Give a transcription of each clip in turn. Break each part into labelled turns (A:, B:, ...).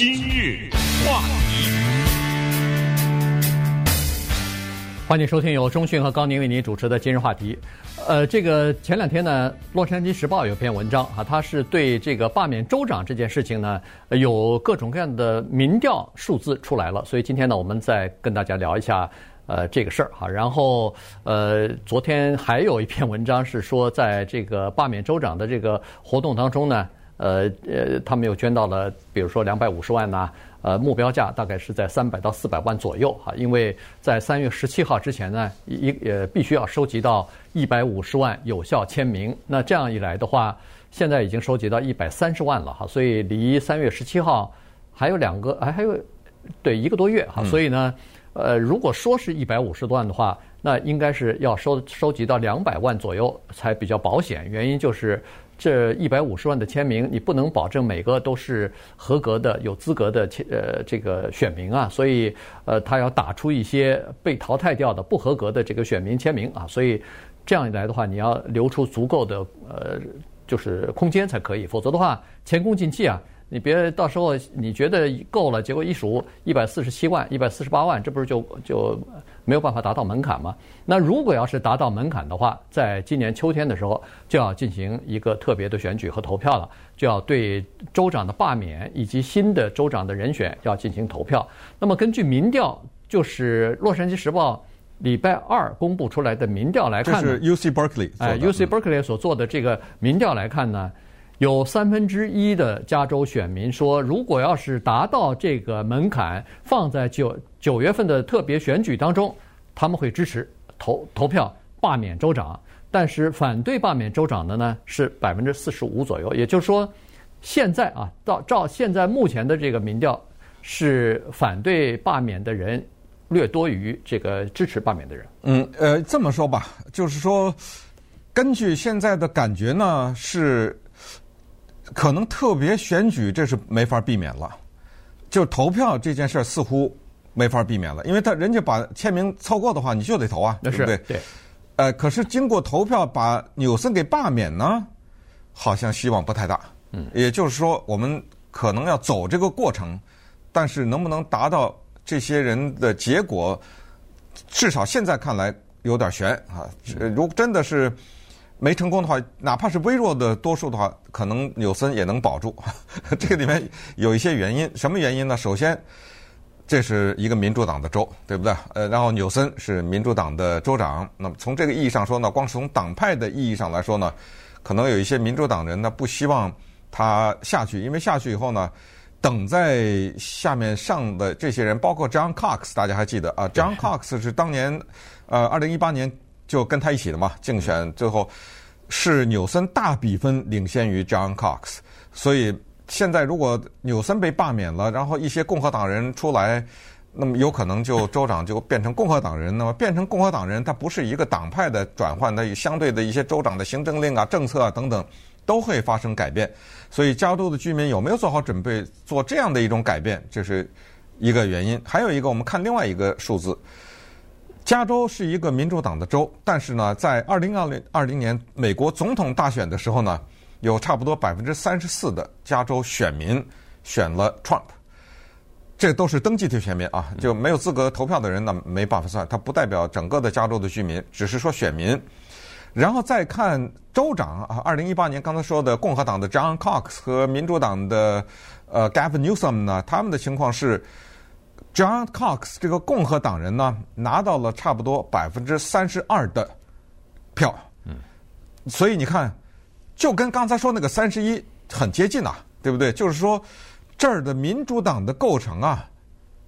A: 今日话题，
B: 欢迎收听由中讯和高宁为您主持的今日话题。呃，这个前两天呢，《洛杉矶时报》有篇文章啊，它是对这个罢免州长这件事情呢，有各种各样的民调数字出来了。所以今天呢，我们再跟大家聊一下呃这个事儿哈。然后呃，昨天还有一篇文章是说，在这个罢免州长的这个活动当中呢。呃呃，他们又捐到了，比如说两百五十万呐、啊，呃，目标价大概是在三百到四百万左右哈，因为在三月十七号之前呢，一呃必须要收集到一百五十万有效签名，那这样一来的话，现在已经收集到一百三十万了哈，所以离三月十七号还有两个，哎还有对一个多月哈，所以呢，呃，如果说是一百五十多万的话，那应该是要收收集到两百万左右才比较保险，原因就是。这一百五十万的签名，你不能保证每个都是合格的、有资格的签呃这个选民啊，所以呃他要打出一些被淘汰掉的不合格的这个选民签名啊，所以这样一来的话，你要留出足够的呃就是空间才可以，否则的话前功尽弃啊。你别到时候你觉得够了，结果一数一百四十七万、一百四十八万，这不是就就没有办法达到门槛吗？那如果要是达到门槛的话，在今年秋天的时候就要进行一个特别的选举和投票了，就要对州长的罢免以及新的州长的人选要进行投票。那么根据民调，就是《洛杉矶时报》礼拜二公布出来的民调来看，
C: 这是 UC Berkeley
B: 哎，UC Berkeley 所做的这个民调来看呢。有三分之一的加州选民说，如果要是达到这个门槛，放在九九月份的特别选举当中，他们会支持投投票罢免州长。但是反对罢免州长的呢是百分之四十五左右。也就是说，现在啊，到照现在目前的这个民调，是反对罢免的人略多于这个支持罢免的人。
C: 嗯，呃，这么说吧，就是说，根据现在的感觉呢是。可能特别选举这是没法避免了，就投票这件事儿似乎没法避免了，因为他人家把签名凑够的话，你就得投啊，对不对？
B: 对。
C: 呃，可是经过投票把纽森给罢免呢，好像希望不太大。嗯。也就是说，我们可能要走这个过程，但是能不能达到这些人的结果，至少现在看来有点悬啊。如果真的是。没成功的话，哪怕是微弱的多数的话，可能纽森也能保住。这个里面有一些原因，什么原因呢？首先，这是一个民主党的州，对不对？呃，然后纽森是民主党的州长。那么从这个意义上说呢，光是从党派的意义上来说呢，可能有一些民主党人呢不希望他下去，因为下去以后呢，等在下面上的这些人，包括 John Cox，大家还记得啊？John Cox 是当年呃二零一八年。就跟他一起的嘛，竞选最后是纽森大比分领先于 John Cox，所以现在如果纽森被罢免了，然后一些共和党人出来，那么有可能就州长就变成共和党人。那么变成共和党人，他不是一个党派的转换，那相对的一些州长的行政令啊、政策啊等等都会发生改变。所以加州的居民有没有做好准备做这样的一种改变，这是一个原因。还有一个，我们看另外一个数字。加州是一个民主党的州，但是呢，在二零二零二零年美国总统大选的时候呢，有差不多百分之三十四的加州选民选了 Trump，这都是登记的选民啊，就没有资格投票的人呢，没办法算，它不代表整个的加州的居民，只是说选民。然后再看州长啊，二零一八年刚才说的共和党的 John Cox 和民主党的呃 Gavin Newsom 呢，他们的情况是。John Cox 这个共和党人呢，拿到了差不多百分之三十二的票，嗯，所以你看，就跟刚才说那个三十一很接近呐，对不对？就是说，这儿的民主党的构成啊，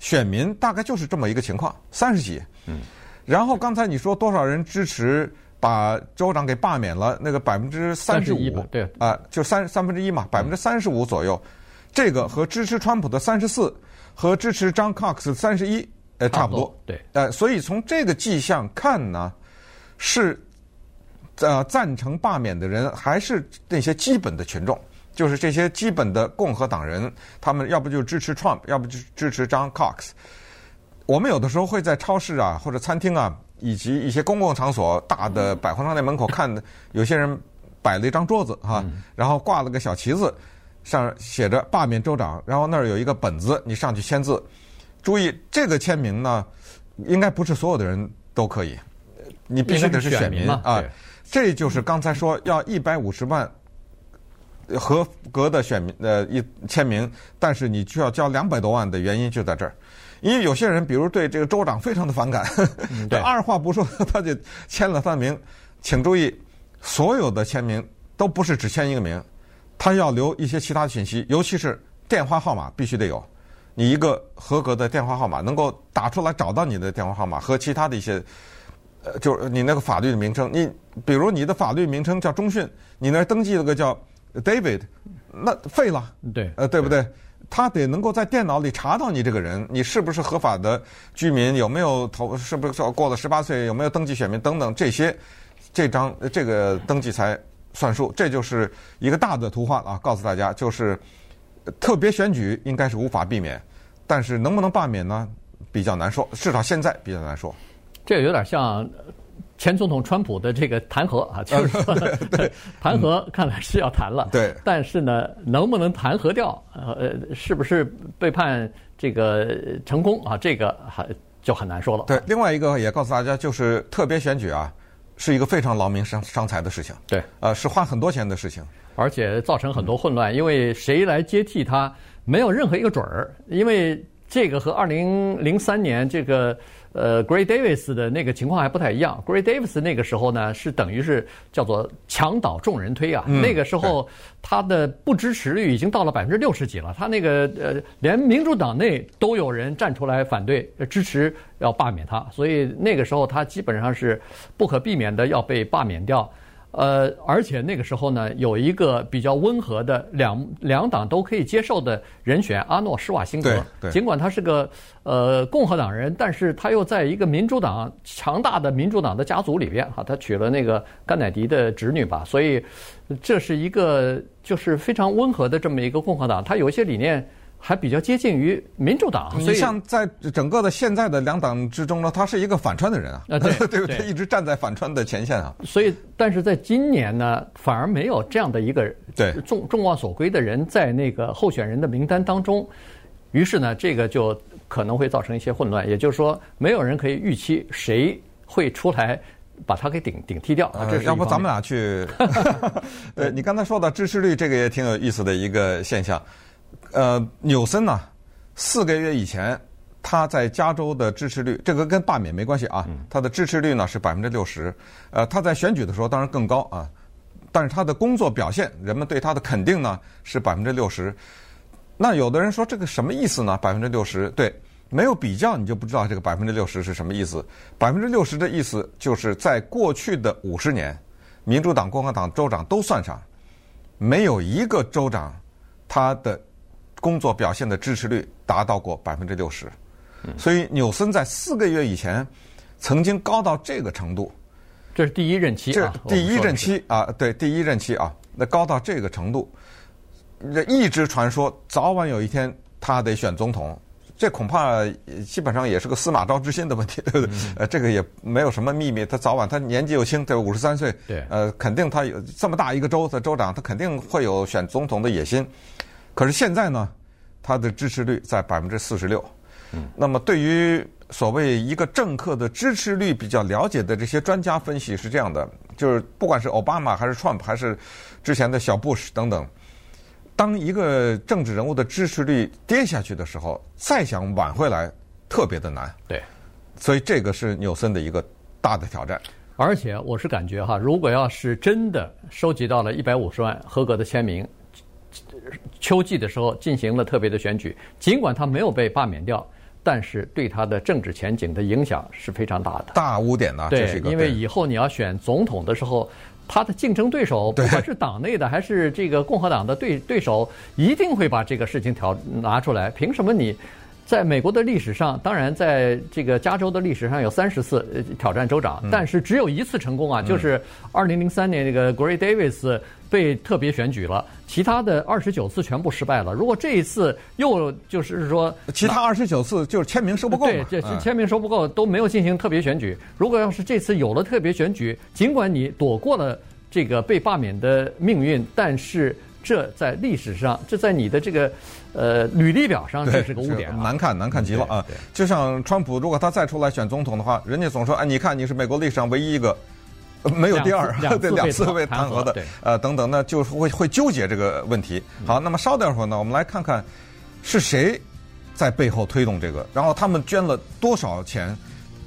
C: 选民大概就是这么一个情况，三十几，嗯，然后刚才你说多少人支持把州长给罢免了？那个百分之三十五，
B: 对，
C: 啊，就三三分之一嘛，百分之三十五左右，这个和支持川普的三十四。和支持 John Cox 三十一，呃，差不多，
B: 对，
C: 呃，所以从这个迹象看呢，是，呃，赞成罢免的人还是那些基本的群众，就是这些基本的共和党人，他们要不就支持 Trump，要不就支持 John Cox。我们有的时候会在超市啊，或者餐厅啊，以及一些公共场所、大的百货商店门口看，有些人摆了一张桌子哈，然后挂了个小旗子。上写着罢免州长，然后那儿有一个本子，你上去签字。注意，这个签名呢，应该不是所有的人都可以，你必须得是选民啊。这就是刚才说要一百五十万合格的选民呃一签名，但是你需要交两百多万的原因就在这儿，因为有些人比如对这个州长非常的反感，对，二话不说 他就签了他的名。请注意，所有的签名都不是只签一个名。他要留一些其他的信息，尤其是电话号码必须得有。你一个合格的电话号码能够打出来找到你的电话号码和其他的一些，呃，就是你那个法律的名称。你比如你的法律名称叫中讯，你那登记了个叫 David，那废了。
B: 对，
C: 呃，对不对？他得能够在电脑里查到你这个人，你是不是合法的居民，有没有投，是不是说过了十八岁，有没有登记选民等等这些，这张这个登记才。算数，这就是一个大的图画啊！告诉大家，就是特别选举应该是无法避免，但是能不能罢免呢？比较难说，至少现在比较难说。
B: 这有点像前总统川普的这个弹劾啊，就是说弹劾看来是要弹了，
C: 对，
B: 但是呢，能不能弹劾掉？呃，是不是被判这个成功啊？这个还就很难说了。
C: 对，另外一个也告诉大家，就是特别选举啊。是一个非常劳民伤伤财的事情，
B: 对，
C: 呃，是花很多钱的事情，
B: 而且造成很多混乱，因为谁来接替他，没有任何一个准儿，因为这个和二零零三年这个。呃，Gray Davis 的那个情况还不太一样。Gray Davis 那个时候呢，是等于是叫做墙倒众人推啊。嗯、那个时候他的不支持率已经到了百分之六十几了。他那个呃，连民主党内都有人站出来反对支持要罢免他，所以那个时候他基本上是不可避免的要被罢免掉。呃，而且那个时候呢，有一个比较温和的两两党都可以接受的人选阿诺施瓦辛格。尽管他是个呃共和党人，但是他又在一个民主党强大的民主党的家族里边哈，他娶了那个甘乃迪的侄女吧，所以这是一个就是非常温和的这么一个共和党，他有一些理念。还比较接近于民主党，所以
C: 像在整个的现在的两党之中呢，他是一个反川的人啊，
B: 啊对
C: 对不对？一直站在反川的前线啊。
B: 所以，但是在今年呢，反而没有这样的一个
C: 对
B: 众众望所归的人在那个候选人的名单当中，于是呢，这个就可能会造成一些混乱。也就是说，没有人可以预期谁会出来把他给顶顶替掉。这是
C: 要不咱们俩去？呃 你刚才说的支持率，这个也挺有意思的一个现象。呃，纽森呢，四个月以前他在加州的支持率，这个跟罢免没关系啊。他的支持率呢是百分之六十。呃，他在选举的时候当然更高啊，但是他的工作表现，人们对他的肯定呢是百分之六十。那有的人说这个什么意思呢？百分之六十，对，没有比较你就不知道这个百分之六十是什么意思。百分之六十的意思就是在过去的五十年，民主党、共和党州长都算上，没有一个州长他的。工作表现的支持率达到过百分之六十，所以纽森在四个月以前曾经高到这个程度，
B: 这是第一任期啊，
C: 第一任期啊，对，第一任期啊，那高到这个程度，一直传说早晚有一天他得选总统，这恐怕基本上也是个司马昭之心的问题，对不对？呃，这个也没有什么秘密，他早晚他年纪又轻，对，五十三岁，
B: 对，
C: 呃，肯定他有这么大一个州的州长，他肯定会有选总统的野心。可是现在呢，他的支持率在百分之四十六。嗯，那么对于所谓一个政客的支持率比较了解的这些专家分析是这样的，就是不管是奥巴马还是 Trump 还是之前的小布什等等，当一个政治人物的支持率跌下去的时候，再想挽回来特别的难。
B: 对，
C: 所以这个是纽森的一个大的挑战。
B: 而且我是感觉哈，如果要是真的收集到了一百五十万合格的签名。秋季的时候进行了特别的选举，尽管他没有被罢免掉，但是对他的政治前景的影响是非常大的。
C: 大污点呢？
B: 对，因为以后你要选总统的时候，他的竞争对手，不管是党内的还是这个共和党的对对手，一定会把这个事情挑拿出来。凭什么你？在美国的历史上，当然在这个加州的历史上有三十次挑战州长，但是只有一次成功啊，就是二零零三年那个 Gray Davis 被特别选举了，其他的二十九次全部失败了。如果这一次又就是说，
C: 其他二十九次就是签名收不够，
B: 对，这签名收不够都没有进行特别选举。如果要是这次有了特别选举，尽管你躲过了这个被罢免的命运，但是。这在历史上，这在你的这个呃履历表上，这是个污点，
C: 难看难看极了啊！就像川普，如果他再出来选总统的话，人家总说，哎，你看你是美国历史上唯一一个没有第二，对两次被弹劾的，呃等等，那就会会纠结这个问题。好，那么稍等会儿呢，我们来看看是谁在背后推动这个，然后他们捐了多少钱？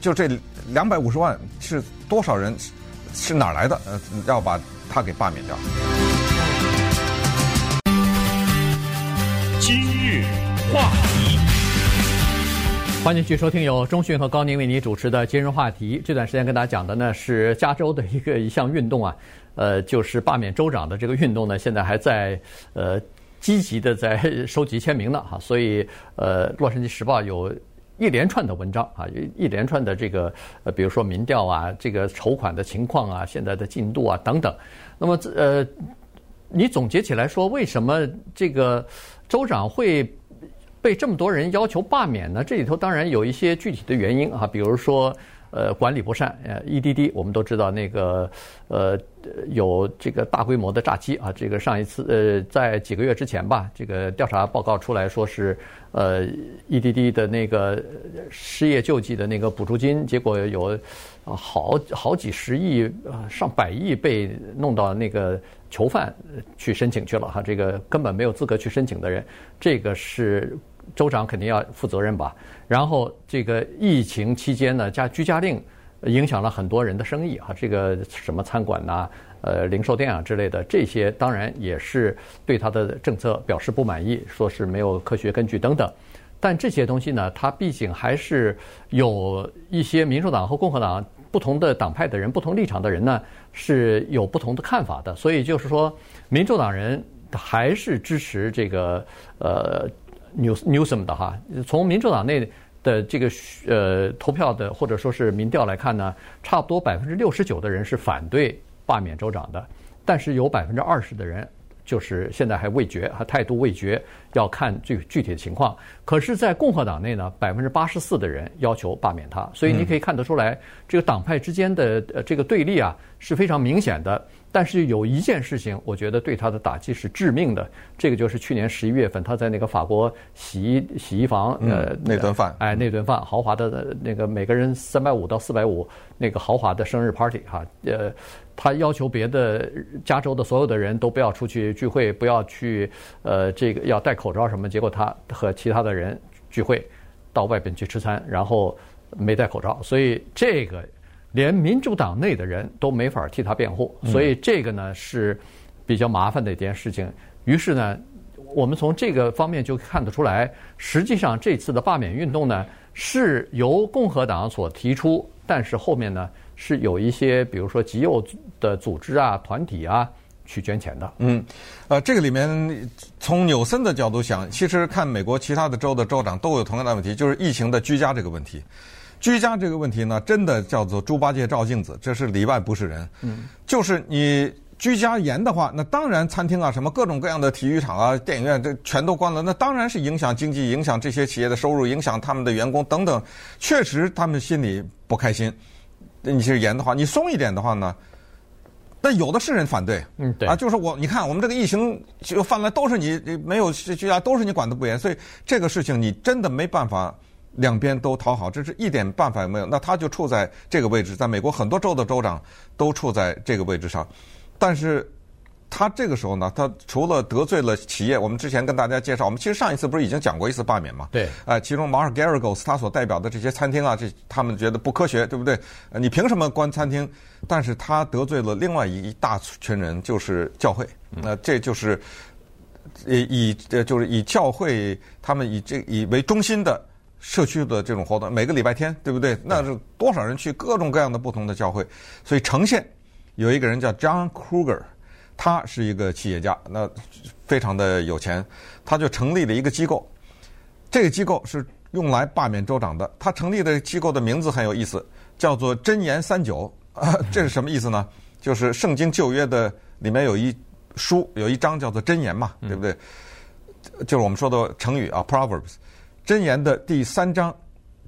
C: 就这两百五十万是多少人？是哪来的？呃，要把他给罢免掉。
A: 今日话题，
B: 欢迎继续收听由中讯和高宁为你主持的今日话题。这段时间跟大家讲的呢是加州的一个一项运动啊，呃，就是罢免州长的这个运动呢，现在还在呃积极的在 收集签名呢哈，所以呃，《洛杉矶时报》有。一连串的文章啊，一连串的这个呃，比如说民调啊，这个筹款的情况啊，现在的进度啊等等。那么呃，你总结起来说，为什么这个州长会被这么多人要求罢免呢？这里头当然有一些具体的原因啊，比如说。呃，管理不善，呃，EDD，我们都知道那个，呃，有这个大规模的诈欺啊。这个上一次，呃，在几个月之前吧，这个调查报告出来说是，呃，EDD 的那个失业救济的那个补助金，结果有好好几十亿，上百亿被弄到那个囚犯去申请去了哈。这个根本没有资格去申请的人，这个是。州长肯定要负责任吧。然后这个疫情期间呢，加居家令影响了很多人的生意啊。这个什么餐馆呐、呃零售店啊之类的，这些当然也是对他的政策表示不满意，说是没有科学根据等等。但这些东西呢，他毕竟还是有一些民主党和共和党不同的党派的人、不同立场的人呢，是有不同的看法的。所以就是说，民主党人还是支持这个呃。News Newsom 的哈，从民主党内的这个呃投票的或者说是民调来看呢，差不多百分之六十九的人是反对罢免州长的，但是有百分之二十的人就是现在还未决，还态度未决，要看具具体的情况。可是，在共和党内呢，百分之八十四的人要求罢免他，所以你可以看得出来，这个党派之间的呃这个对立啊是非常明显的。但是有一件事情，我觉得对他的打击是致命的。这个就是去年十一月份，他在那个法国洗衣洗衣房，呃，
C: 那顿饭，
B: 哎，那顿饭豪华的那个每个人三百五到四百五，那个豪华的生日 party 哈，呃，他要求别的加州的所有的人都不要出去聚会，不要去，呃，这个要戴口罩什么。结果他和其他的人聚会，到外边去吃餐，然后没戴口罩，所以这个。连民主党内的人都没法替他辩护，所以这个呢是比较麻烦的一件事情。于是呢，我们从这个方面就看得出来，实际上这次的罢免运动呢是由共和党所提出，但是后面呢是有一些，比如说极右的组织啊、团体啊去捐钱的。
C: 嗯，呃，这个里面从纽森的角度想，其实看美国其他的州的州长都有同样的问题，就是疫情的居家这个问题。居家这个问题呢，真的叫做猪八戒照镜子，这是里外不是人。嗯，就是你居家严的话，那当然餐厅啊，什么各种各样的体育场啊、电影院这全都关了，那当然是影响经济，影响这些企业的收入，影响他们的员工等等。确实，他们心里不开心。你是严的话，你松一点的话呢，那有的是人反对。嗯，对啊，就是我，你看我们这个疫情就泛滥，都是你没有居家，都是你管的不严，所以这个事情你真的没办法。两边都讨好，这是一点办法也没有。那他就处在这个位置，在美国很多州的州长都处在这个位置上。但是他这个时候呢，他除了得罪了企业，我们之前跟大家介绍，我们其实上一次不是已经讲过一次罢免嘛？
B: 对。
C: 哎，其中马尔 Geragos 他所代表的这些餐厅啊，这他们觉得不科学，对不对？你凭什么关餐厅？但是他得罪了另外一大群人，就是教会。那这就是以以呃，就是以教会他们以这以为中心的。社区的这种活动，每个礼拜天，对不对？那是多少人去各种各样的不同的教会。所以城县有一个人叫 John Kruger，他是一个企业家，那非常的有钱，他就成立了一个机构。这个机构是用来罢免州长的。他成立的机构的名字很有意思，叫做“箴言三九”。啊，这是什么意思呢？就是圣经旧约的里面有一书，有一章叫做箴言嘛，对不对？就是我们说的成语啊，Proverbs。箴言的第三章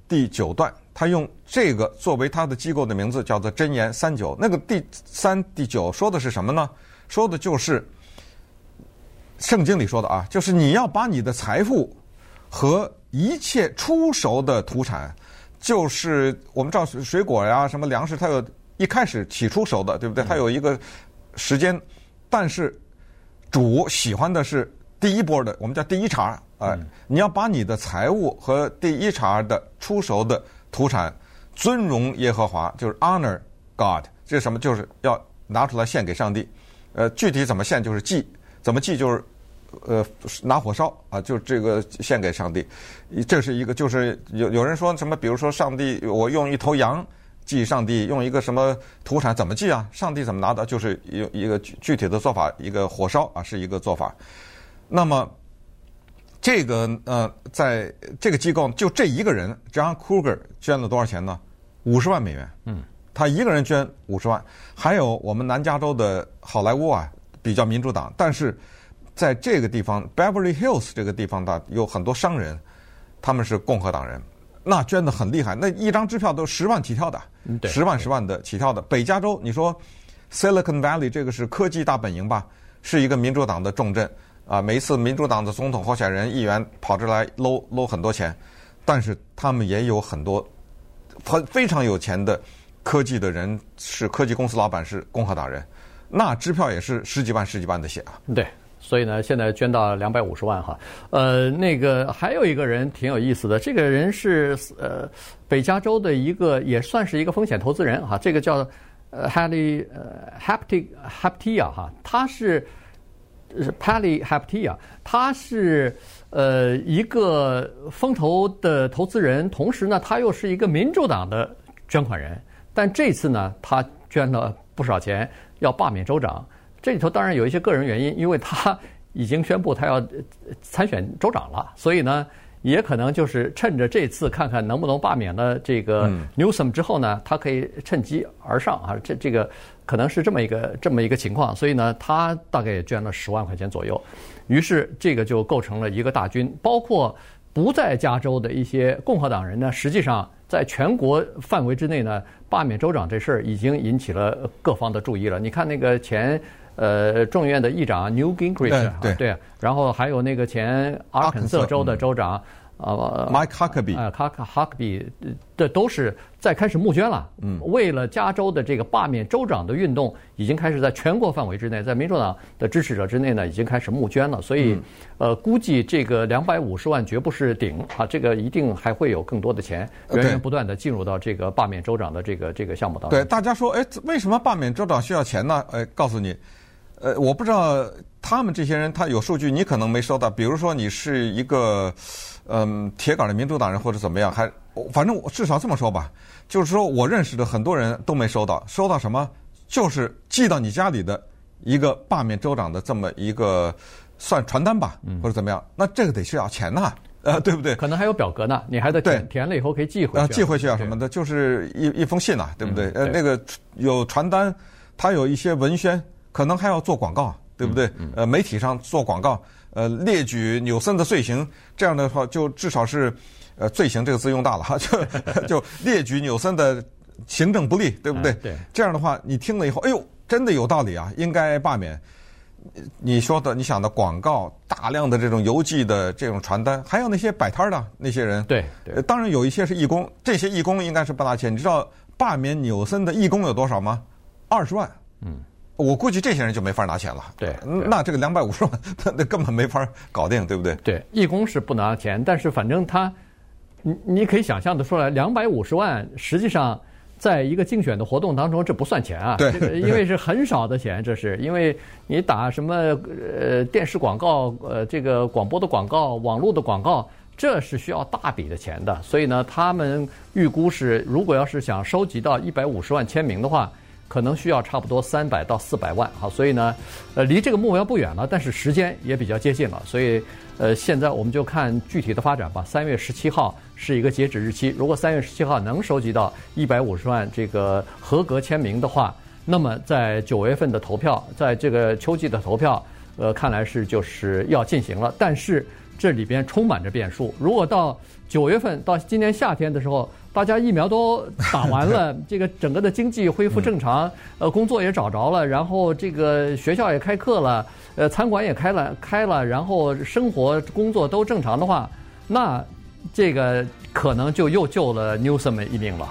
C: 第九段，他用这个作为他的机构的名字，叫做箴言三九。那个第三、第九说的是什么呢？说的就是圣经里说的啊，就是你要把你的财富和一切初熟的土产，就是我们知道水果呀、什么粮食，它有一开始起初熟的，对不对？它有一个时间，但是主喜欢的是第一波的，我们叫第一茬哎、你要把你的财物和第一茬的出熟的土产尊荣耶和华，就是 honor God，这是什么？就是要拿出来献给上帝。呃，具体怎么献就是祭，怎么祭就是，呃，拿火烧啊，就这个献给上帝。这是一个，就是有有人说什么，比如说上帝，我用一头羊祭上帝，用一个什么土产怎么祭啊？上帝怎么拿的？就是有一个具体的做法，一个火烧啊，是一个做法。那么这个呃，在这个机构就这一个人，John Kruger 捐了多少钱呢？五十万美元。嗯。他一个人捐五十万，还有我们南加州的好莱坞啊，比较民主党，但是在这个地方 Beverly Hills 这个地方的有很多商人，他们是共和党人，那捐的很厉害，那一张支票都十万起跳的，十万十万的起跳的。北加州，你说 Silicon Valley 这个是科技大本营吧，是一个民主党的重镇啊，每一次民主党的总统候选人、议员跑这来搂搂很多钱，但是他们也有很多很非常有钱的。科技的人是科技公司老板，是共和党人，那支票也是十几万、十几万的写啊。
B: 对，所以呢，现在捐到两百五十万哈。呃，那个还有一个人挺有意思的，这个人是呃北加州的一个，也算是一个风险投资人哈。这个叫呃 Haley 呃 Haptic Haptia 哈，他是是 Pally Haptia，他是呃一个风投的投资人，同时呢，他又是一个民主党的捐款人。但这次呢，他捐了不少钱，要罢免州长。这里头当然有一些个人原因，因为他已经宣布他要参选州长了，所以呢，也可能就是趁着这次看看能不能罢免了这个 Newsom 之后呢，他可以趁机而上啊。这这个可能是这么一个这么一个情况，所以呢，他大概也捐了十万块钱左右。于是这个就构成了一个大军，包括不在加州的一些共和党人呢，实际上。在全国范围之内呢，罢免州长这事儿已经引起了各方的注意了。你看那个前呃众议院的议长 Newt Gingrich，
C: 对
B: 对，然后还有那个前阿肯色州的州长。
C: 呃，Mike Huckabee，
B: 呃，Huckabee，这都是在开始募捐了。嗯，为了加州的这个罢免州长的运动，已经开始在全国范围之内，在民主党的支持者之内呢，已经开始募捐了。所以，呃，估计这个两百五十万绝不是顶啊，这个一定还会有更多的钱源源不断的进入到这个罢免州长的这个这个项目当中。
C: 对，大家说，哎，为什么罢免州长需要钱呢？哎，告诉你，呃，我不知道他们这些人他有数据，你可能没收到。比如说，你是一个。嗯，铁杆的民主党人或者怎么样，还反正我至少这么说吧，就是说我认识的很多人都没收到，收到什么？就是寄到你家里的一个罢免州长的这么一个算传单吧，或者怎么样？那这个得需要钱呐，呃，对不对？
B: 可能还有表格呢，你还得填填了以后可以寄回去。
C: 啊，寄回去啊什么的，就是一一封信呐，对不对？呃，那个有传单，它有一些文宣，可能还要做广告，对不对？呃，媒体上做广告。呃，列举纽森的罪行，这样的话就至少是，呃，罪行这个字用大了哈，就 就列举纽森的行政不力，对不对？
B: 对。
C: 这样的话，你听了以后，哎呦，真的有道理啊，应该罢免。你说的，你想的广告，大量的这种邮寄的这种传单，还有那些摆摊的那些人，
B: 对对。
C: 当然有一些是义工，这些义工应该是不拿钱。你知道罢免纽森的义工有多少吗？二十万。嗯。我估计这些人就没法拿钱了。
B: 对，
C: 那这个两百五十万，那根本没法搞定，对不对？
B: 对，义工是不拿钱，但是反正他，你你可以想象的出来，两百五十万实际上在一个竞选的活动当中，这不算钱啊。
C: 对，
B: 因为是很少的钱，这是因为你打什么呃电视广告、呃这个广播的广告、网络的广告，这是需要大笔的钱的。所以呢，他们预估是，如果要是想收集到一百五十万签名的话。可能需要差不多三百到四百万，好，所以呢，呃，离这个目标不远了，但是时间也比较接近了，所以，呃，现在我们就看具体的发展吧。三月十七号是一个截止日期，如果三月十七号能收集到一百五十万这个合格签名的话，那么在九月份的投票，在这个秋季的投票，呃，看来是就是要进行了。但是这里边充满着变数。如果到九月份，到今年夏天的时候，大家疫苗都打完了，这个整个的经济恢复正常，呃，工作也找着了，然后这个学校也开课了，呃，餐馆也开了开了，然后生活工作都正常的话，那这个可能就又救了 Newsom 一命了。